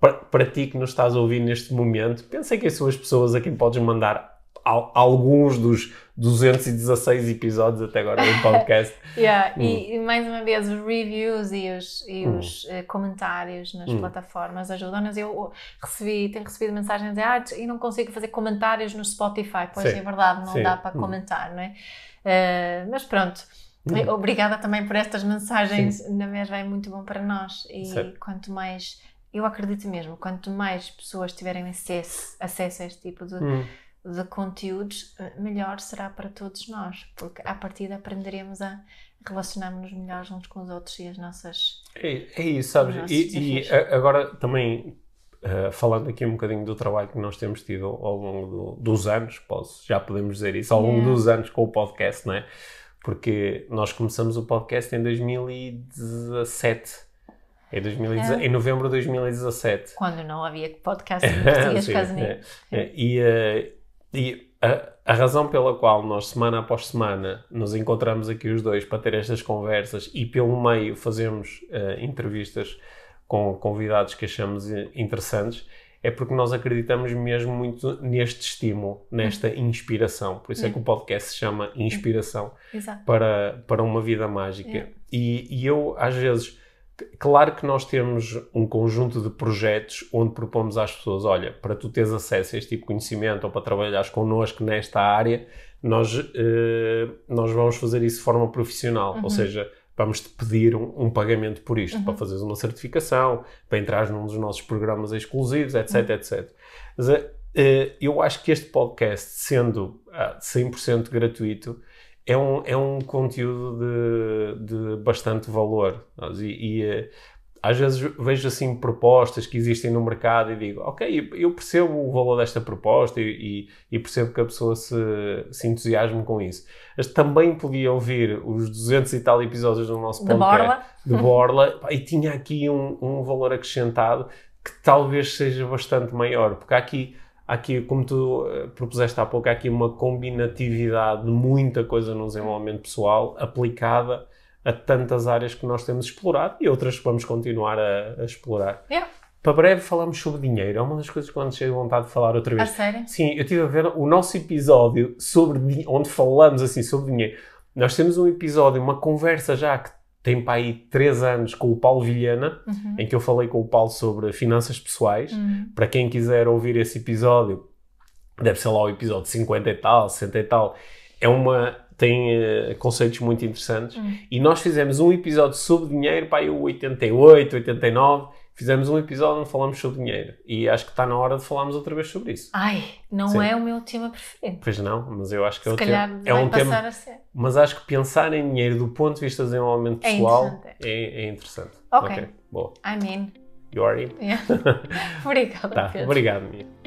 para, para ti que nos estás a ouvir neste momento, pensa que são as pessoas a quem podes mandar alguns dos 216 episódios até agora do <laughs> podcast. yeah. hum. e, mais uma vez, os reviews e os, e hum. os uh, comentários nas hum. plataformas ajudam-nos. Eu recebi, tenho recebido mensagens de ah, e não consigo fazer comentários no Spotify. Pois Sim. é verdade, não Sim. dá para hum. comentar, não é? Uh, mas pronto. Obrigada também por estas mensagens, Sim. na mesma é muito bom para nós e certo. quanto mais, eu acredito mesmo, quanto mais pessoas tiverem acesso, acesso a este tipo de, hum de conteúdos, melhor será para todos nós, porque a partir de aprenderemos a relacionar-nos melhor uns com os outros e as nossas. É, é isso, sabes? E, e, agora também, uh, falando aqui um bocadinho do trabalho que nós temos tido ao longo do, dos anos, posso, já podemos dizer isso, ao longo yeah. dos anos com o podcast, não é? Porque nós começamos o podcast em 2017. Em, 2017, é. em novembro de 2017. Quando não havia podcast <laughs> em português quase nem. É, é. E, uh, e a, a, razão pela qual nós, semana após semana, nos encontramos aqui os dois para ter estas conversas e, pelo meio, fazemos uh, entrevistas com convidados que achamos interessantes, é porque nós acreditamos mesmo muito neste estímulo, nesta uhum. inspiração. Por isso é que o podcast se chama Inspiração para, para uma vida mágica. E, e eu, às vezes Claro que nós temos um conjunto de projetos onde propomos às pessoas: olha, para tu teres acesso a este tipo de conhecimento ou para trabalhares connosco nesta área, nós, eh, nós vamos fazer isso de forma profissional. Uhum. Ou seja, vamos te pedir um, um pagamento por isto, uhum. para fazeres uma certificação, para entrar num dos nossos programas exclusivos, etc, uhum. etc. Mas eh, eu acho que este podcast, sendo 100% ah, gratuito, é um, é um conteúdo de, de bastante valor. E, e, eh, às vezes vejo assim propostas que existem no mercado e digo, ok, eu percebo o valor desta proposta e, e, percebo que a pessoa se, se entusiasme com isso. Mas também podia ouvir os 200 e tal episódios do nosso podcast. De Borla. De Borla. e tinha aqui um, um valor acrescentado que talvez seja bastante maior, porque há aqui aqui, como tu uh, propuseste há pouco, há aqui uma combinatividade de muita coisa no desenvolvimento pessoal aplicada a tantas áreas que nós temos explorado e outras que vamos continuar a, a explorar. Yeah. Para breve falamos sobre dinheiro. É uma das coisas que eu cheio de vontade de falar outra vez. A sério? Sim, eu estive a ver o nosso episódio sobre onde falamos assim sobre dinheiro. Nós temos um episódio, uma conversa já que tem para aí três anos com o Paulo Vilhena, uhum. em que eu falei com o Paulo sobre finanças pessoais. Uhum. Para quem quiser ouvir esse episódio, deve ser lá o episódio 50 e tal, 60 e tal. É uma, tem uh, conceitos muito interessantes. Uhum. E nós fizemos um episódio sobre dinheiro para aí o 88, 89 fizemos um episódio onde falamos sobre dinheiro e acho que está na hora de falarmos outra vez sobre isso. Ai, não Sim. é o meu tema preferido. Pois não, mas eu acho que é Se é, calhar tema, é um tema. A ser. Mas acho que pensar em dinheiro do ponto de vista do desenvolvimento é pessoal é interessante. É, é interessante. Ok. okay. Boa. I mean. You are in? Yeah. <laughs> Obrigada, tá. Obrigado, Mia.